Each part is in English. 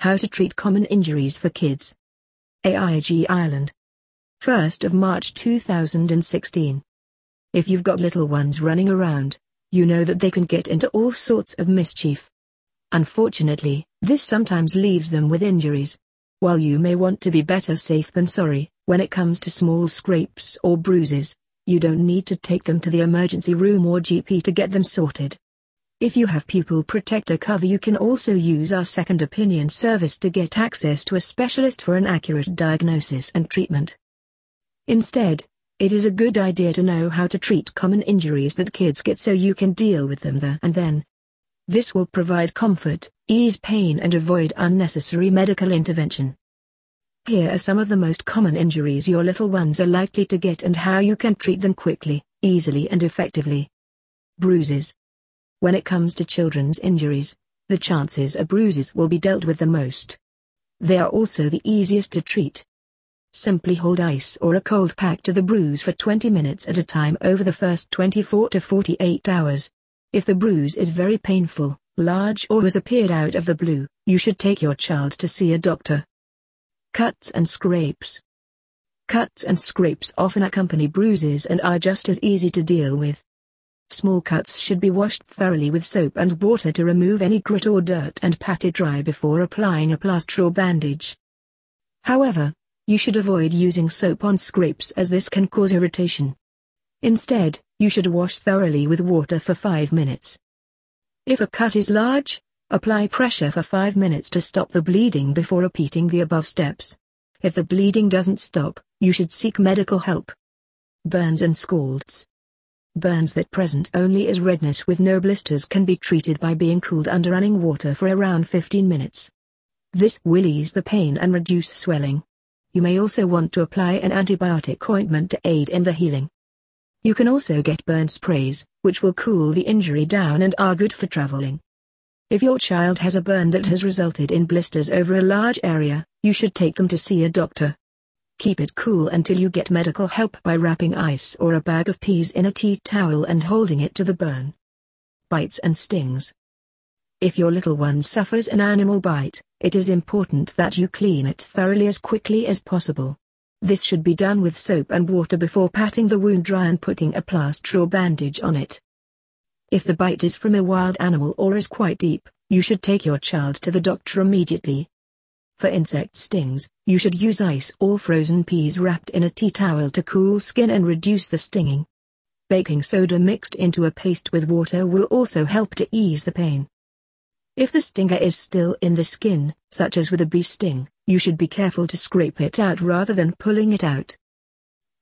How to treat common injuries for kids. AIG Ireland. 1st of March 2016. If you've got little ones running around, you know that they can get into all sorts of mischief. Unfortunately, this sometimes leaves them with injuries. While you may want to be better safe than sorry, when it comes to small scrapes or bruises, you don't need to take them to the emergency room or GP to get them sorted. If you have pupil protector cover you can also use our second opinion service to get access to a specialist for an accurate diagnosis and treatment. Instead, it is a good idea to know how to treat common injuries that kids get so you can deal with them there and then. This will provide comfort, ease pain and avoid unnecessary medical intervention. Here are some of the most common injuries your little ones are likely to get and how you can treat them quickly, easily and effectively. Bruises. When it comes to children's injuries, the chances are bruises will be dealt with the most. They are also the easiest to treat. Simply hold ice or a cold pack to the bruise for 20 minutes at a time over the first 24 to 48 hours. If the bruise is very painful, large or has appeared out of the blue, you should take your child to see a doctor. Cuts and scrapes. Cuts and scrapes often accompany bruises and are just as easy to deal with. Small cuts should be washed thoroughly with soap and water to remove any grit or dirt and patted dry before applying a plaster or bandage. However, you should avoid using soap on scrapes as this can cause irritation. Instead, you should wash thoroughly with water for 5 minutes. If a cut is large, apply pressure for 5 minutes to stop the bleeding before repeating the above steps. If the bleeding doesn't stop, you should seek medical help. Burns and scalds. Burns that present only as redness with no blisters can be treated by being cooled under running water for around 15 minutes. This will ease the pain and reduce swelling. You may also want to apply an antibiotic ointment to aid in the healing. You can also get burn sprays, which will cool the injury down and are good for traveling. If your child has a burn that has resulted in blisters over a large area, you should take them to see a doctor. Keep it cool until you get medical help by wrapping ice or a bag of peas in a tea towel and holding it to the burn. Bites and stings. If your little one suffers an animal bite, it is important that you clean it thoroughly as quickly as possible. This should be done with soap and water before patting the wound dry and putting a plaster or bandage on it. If the bite is from a wild animal or is quite deep, you should take your child to the doctor immediately. For insect stings, you should use ice or frozen peas wrapped in a tea towel to cool skin and reduce the stinging. Baking soda mixed into a paste with water will also help to ease the pain. If the stinger is still in the skin, such as with a bee sting, you should be careful to scrape it out rather than pulling it out.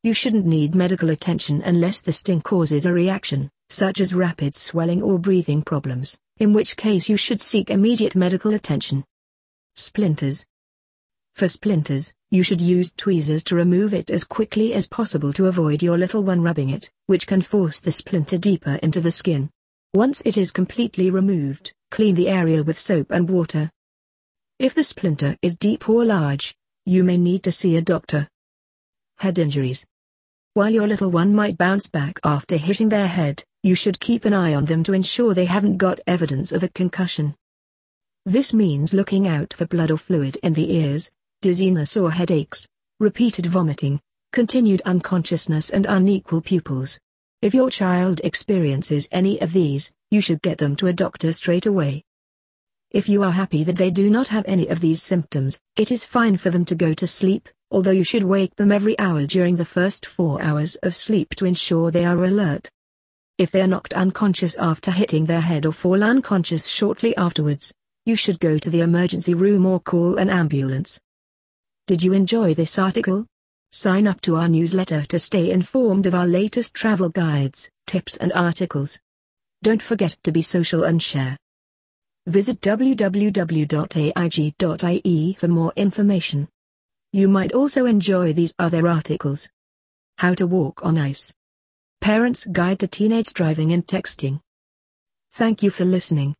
You shouldn't need medical attention unless the sting causes a reaction, such as rapid swelling or breathing problems, in which case you should seek immediate medical attention. Splinters. For splinters, you should use tweezers to remove it as quickly as possible to avoid your little one rubbing it, which can force the splinter deeper into the skin. Once it is completely removed, clean the area with soap and water. If the splinter is deep or large, you may need to see a doctor. Head injuries. While your little one might bounce back after hitting their head, you should keep an eye on them to ensure they haven't got evidence of a concussion. This means looking out for blood or fluid in the ears, dizziness or headaches, repeated vomiting, continued unconsciousness and unequal pupils. If your child experiences any of these, you should get them to a doctor straight away. If you are happy that they do not have any of these symptoms, it is fine for them to go to sleep, although you should wake them every hour during the first four hours of sleep to ensure they are alert. If they are knocked unconscious after hitting their head or fall unconscious shortly afterwards, you should go to the emergency room or call an ambulance. Did you enjoy this article? Sign up to our newsletter to stay informed of our latest travel guides, tips and articles. Don't forget to be social and share. Visit www.aig.ie for more information. You might also enjoy these other articles. How to walk on ice. Parents Guide to Teenage Driving and Texting. Thank you for listening.